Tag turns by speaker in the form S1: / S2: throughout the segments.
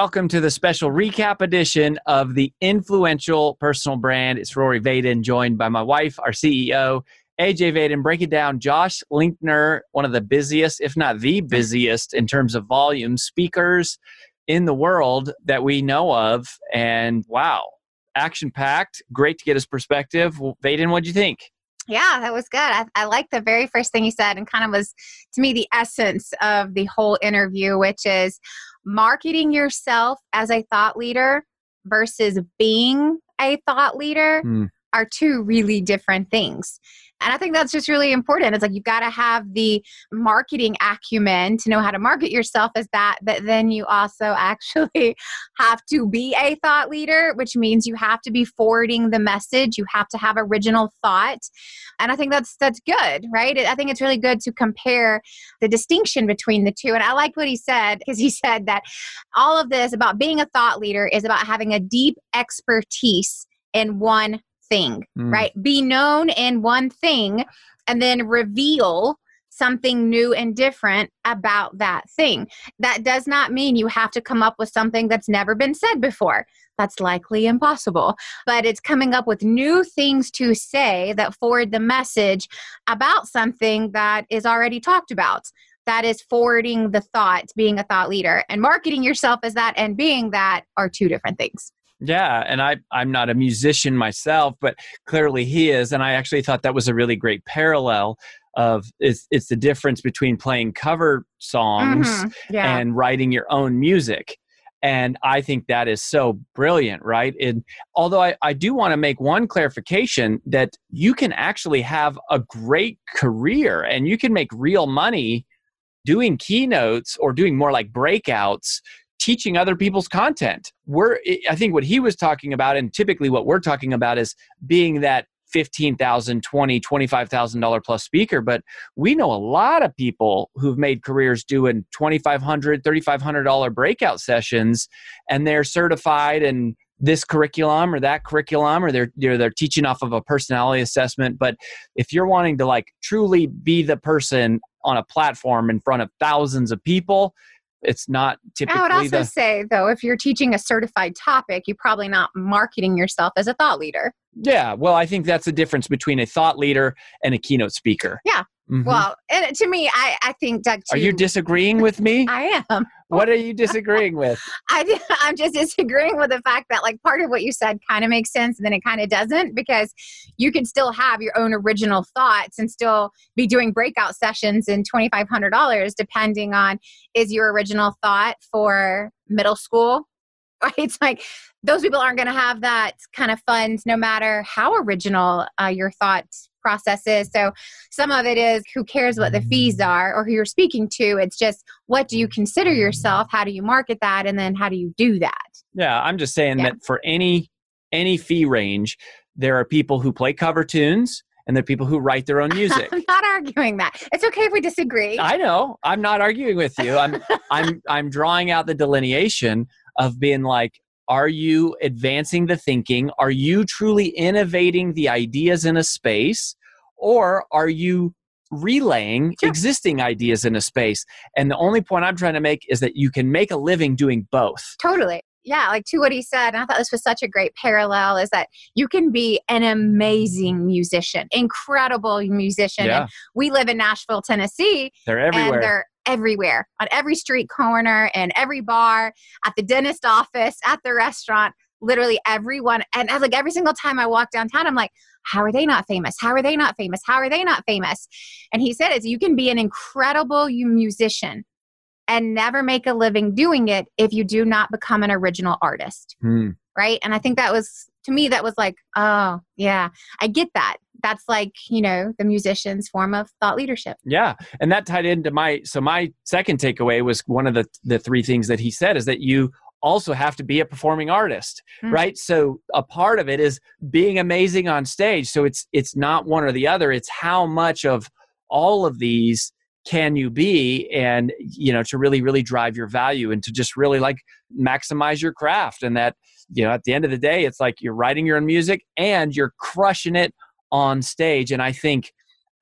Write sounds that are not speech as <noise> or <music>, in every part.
S1: Welcome to the special recap edition of the Influential Personal Brand. It's Rory Vaden, joined by my wife, our CEO, AJ Vaden. Break it down. Josh Linkner, one of the busiest, if not the busiest, in terms of volume speakers in the world that we know of. And wow, action packed. Great to get his perspective. Vaden, what'd you think?
S2: Yeah, that was good. I, I like the very first thing you said, and kind of was to me the essence of the whole interview, which is marketing yourself as a thought leader versus being a thought leader mm. Are two really different things. And I think that's just really important. It's like you've got to have the marketing acumen to know how to market yourself as that, but then you also <laughs> actually have to be a thought leader, which means you have to be forwarding the message. You have to have original thought. And I think that's that's good, right? I think it's really good to compare the distinction between the two. And I like what he said because he <laughs> said that all of this about being a thought leader is about having a deep expertise in one thing, mm. right? Be known in one thing and then reveal something new and different about that thing. That does not mean you have to come up with something that's never been said before. That's likely impossible. But it's coming up with new things to say that forward the message about something that is already talked about. That is forwarding the thought, being a thought leader. And marketing yourself as that and being that are two different things.
S1: Yeah, and I I'm not a musician myself, but clearly he is, and I actually thought that was a really great parallel of it's it's the difference between playing cover songs mm-hmm. yeah. and writing your own music. And I think that is so brilliant, right? And although I, I do want to make one clarification that you can actually have a great career and you can make real money doing keynotes or doing more like breakouts teaching other people's content. We're, I think what he was talking about, and typically what we're talking about is being that $15,000, $20,000, $25,000 plus speaker. But we know a lot of people who've made careers doing $2,500, $3,500 breakout sessions, and they're certified in this curriculum or that curriculum, or they're, they're, they're teaching off of a personality assessment. But if you're wanting to like truly be the person on a platform in front of thousands of people, it's not typically.
S2: I would also
S1: the,
S2: say though, if you're teaching a certified topic, you're probably not marketing yourself as a thought leader.
S1: Yeah, well, I think that's the difference between a thought leader and a keynote speaker.
S2: Yeah, Mm-hmm. Well, and to me, I, I think Doug.
S1: Too, are you disagreeing with me? <laughs>
S2: I am.
S1: What are you disagreeing with? <laughs>
S2: I, I'm just disagreeing with the fact that like part of what you said kind of makes sense and then it kind of doesn't because you can still have your own original thoughts and still be doing breakout sessions in $2,500 depending on is your original thought for middle school <laughs> right? It's like those people aren't going to have that kind of funds no matter how original uh, your thought process is. So some of it is who cares what the fees are or who you're speaking to. It's just what do you consider yourself? How do you market that? And then how do you do that?
S1: Yeah, I'm just saying yeah. that for any any fee range, there are people who play cover tunes and there are people who write their own <laughs> music.
S2: I'm not arguing that. It's okay if we disagree.
S1: I know. I'm not arguing with you. I'm <laughs> I'm I'm drawing out the delineation of being like are you advancing the thinking? Are you truly innovating the ideas in a space? Or are you relaying sure. existing ideas in a space? And the only point I'm trying to make is that you can make a living doing both.
S2: Totally yeah, like to what he said, and I thought this was such a great parallel is that you can be an amazing musician, incredible musician. Yeah. And we live in Nashville, Tennessee.
S1: They're everywhere.
S2: They're everywhere on every street corner and every bar, at the dentist office, at the restaurant, literally everyone. And like every single time I walk downtown, I'm like, how are they not famous? How are they not famous? How are they not famous? And he said, is you can be an incredible musician and never make a living doing it if you do not become an original artist. Hmm. Right. And I think that was, to me, that was like, oh, yeah, I get that. That's like, you know, the musician's form of thought leadership.
S1: Yeah. And that tied into my, so my second takeaway was one of the, the three things that he said is that you also have to be a performing artist mm. right so a part of it is being amazing on stage so it's it's not one or the other it's how much of all of these can you be and you know to really really drive your value and to just really like maximize your craft and that you know at the end of the day it's like you're writing your own music and you're crushing it on stage and i think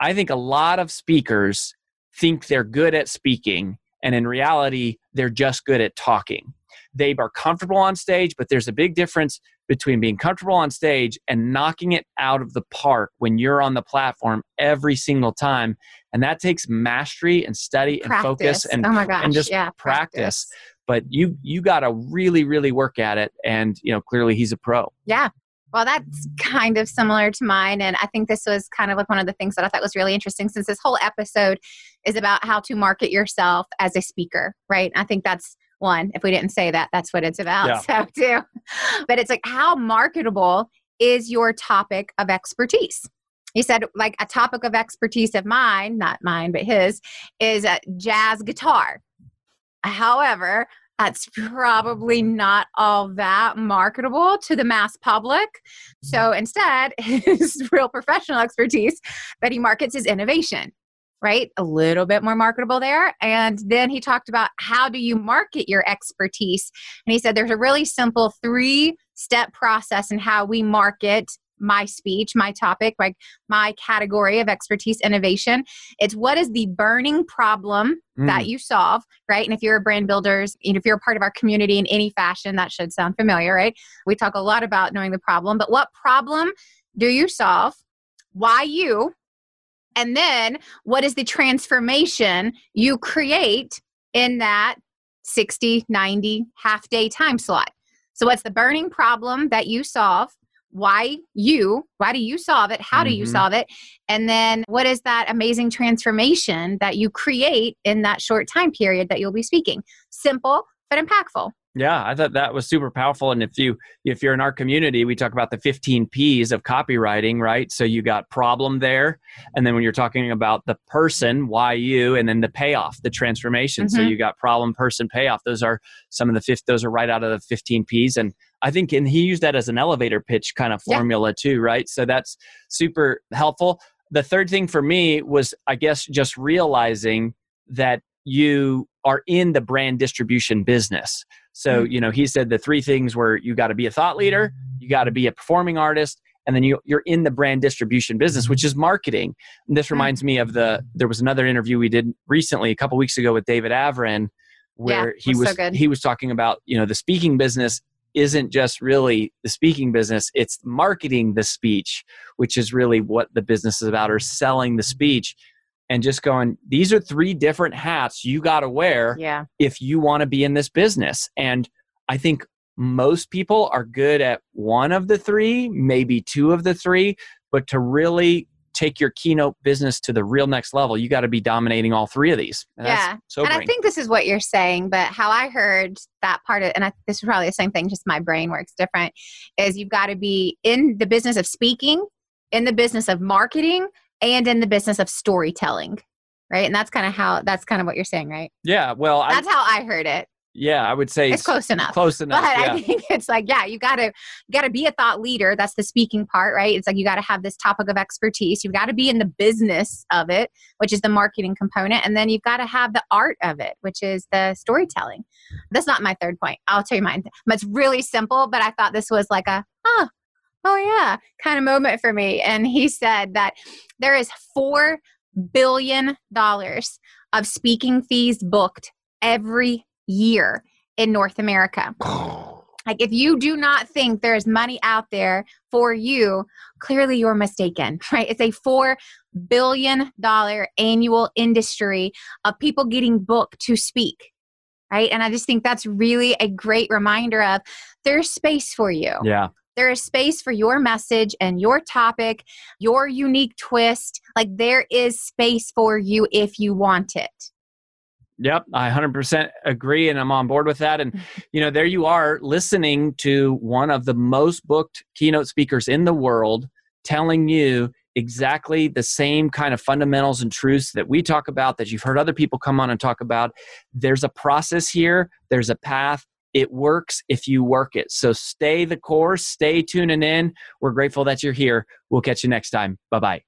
S1: i think a lot of speakers think they're good at speaking and in reality they're just good at talking they are comfortable on stage but there's a big difference between being comfortable on stage and knocking it out of the park when you're on the platform every single time and that takes mastery and study
S2: practice.
S1: and focus and,
S2: oh my gosh,
S1: and just
S2: yeah,
S1: practice. practice. But you you got to really really work at it and you know clearly he's a pro.
S2: Yeah. Well that's kind of similar to mine and i think this was kind of like one of the things that i thought was really interesting since this whole episode is about how to market yourself as a speaker right? I think that's one. If we didn't say that that's what it's about. Yeah. <laughs> so too. But it's like how marketable is your topic of expertise? He said like a topic of expertise of mine not mine but his is a jazz guitar however that's probably not all that marketable to the mass public. So instead <laughs> his real professional expertise that he markets is innovation right? A little bit more marketable there. And then he talked about how do you market your expertise? And he said there's a really simple three step process in how we market my speech, my topic, like my category of expertise innovation. It's what is the burning problem mm. that you solve, right? And if you're a brand builders, if you're a part of our community in any fashion, that should sound familiar, right? We talk a lot about knowing the problem, but what problem do you solve? Why you? And then what is the transformation you create in that 60, 90, half day time slot? So, what's the burning problem that you solve? Why you why do you solve it? How do you mm-hmm. solve it? And then what is that amazing transformation that you create in that short time period that you'll be speaking? Simple but impactful.
S1: Yeah i thought that was super powerful. And if you if you're in our community we talk about the 15 p's of copywriting right? So you got problem there. And then when you're talking about the person why you and then the payoff the transformation. Mm-hmm. so you got problem person payoff. Those are some of the fifth those are right out of the 15 p's. And i think and he used that as an elevator pitch kind of formula yeah. too right so that's super helpful the third thing for me was i guess just realizing that you are in the brand distribution business so, mm-hmm. you know, he said the three things were you got to be a thought leader, you got to be a performing artist, and then you, you're in the brand distribution business, which is marketing. And this mm-hmm. reminds me of the there was another interview we did recently, a couple weeks ago, with David Avrin, where yeah, he was so he was talking about you know the speaking business isn't just really the speaking business it's marketing the speech which is really what the business is about or selling the speech and just going these are three different hats you got to wear
S2: yeah.
S1: if you want to be in this business and i think most people are good at one of the three maybe two of the three but to really take your keynote business to the real next level you got to be dominating all three of these.
S2: And yeah and i think this is what you're saying but how i heard that part of and I, this is probably the same thing just my brain works different is you've got to be in the business of speaking in the business of marketing and in the business of storytelling right? And that's kind of how that's kind of what you're saying right?
S1: Yeah well
S2: that's I, how i heard it
S1: yeah i would say
S2: it's close enough.
S1: close enough
S2: but
S1: yeah.
S2: i think <laughs> it's like yeah you gotta you gotta be a thought leader. That's the speaking part right? It's like you gotta have this topic of expertise. You've got to be in the business of it which is the marketing component. And then you've got to have the art of it which is the storytelling. That's not my third point. I'll tell you mine. It's really simple but i thought this was like a oh oh yeah kind of moment for me. And he said that there is four billion dollars of speaking fees booked every year in North America. <gasps> Like, if you do not think there's money out there for you, clearly you're mistaken, <laughs> right? It's a $4 billion annual industry of people getting booked to speak, right? And I just think that's really a great reminder of there's space for you.
S1: Yeah.
S2: There is space for your message and your topic, your unique twist. Like, there is space for you if you want it.
S1: Yep, I 100% agree and I'm on board with that. And, <laughs> you know, there you are listening to one of the most booked keynote speakers in the world telling you exactly the same kind of fundamentals and truths that we talk about, that you've heard other people come on and talk about. There's a process here, there's a path. It works if you work it. So stay the course, stay tuning in. We're grateful that you're here. We'll catch you next time. Bye bye.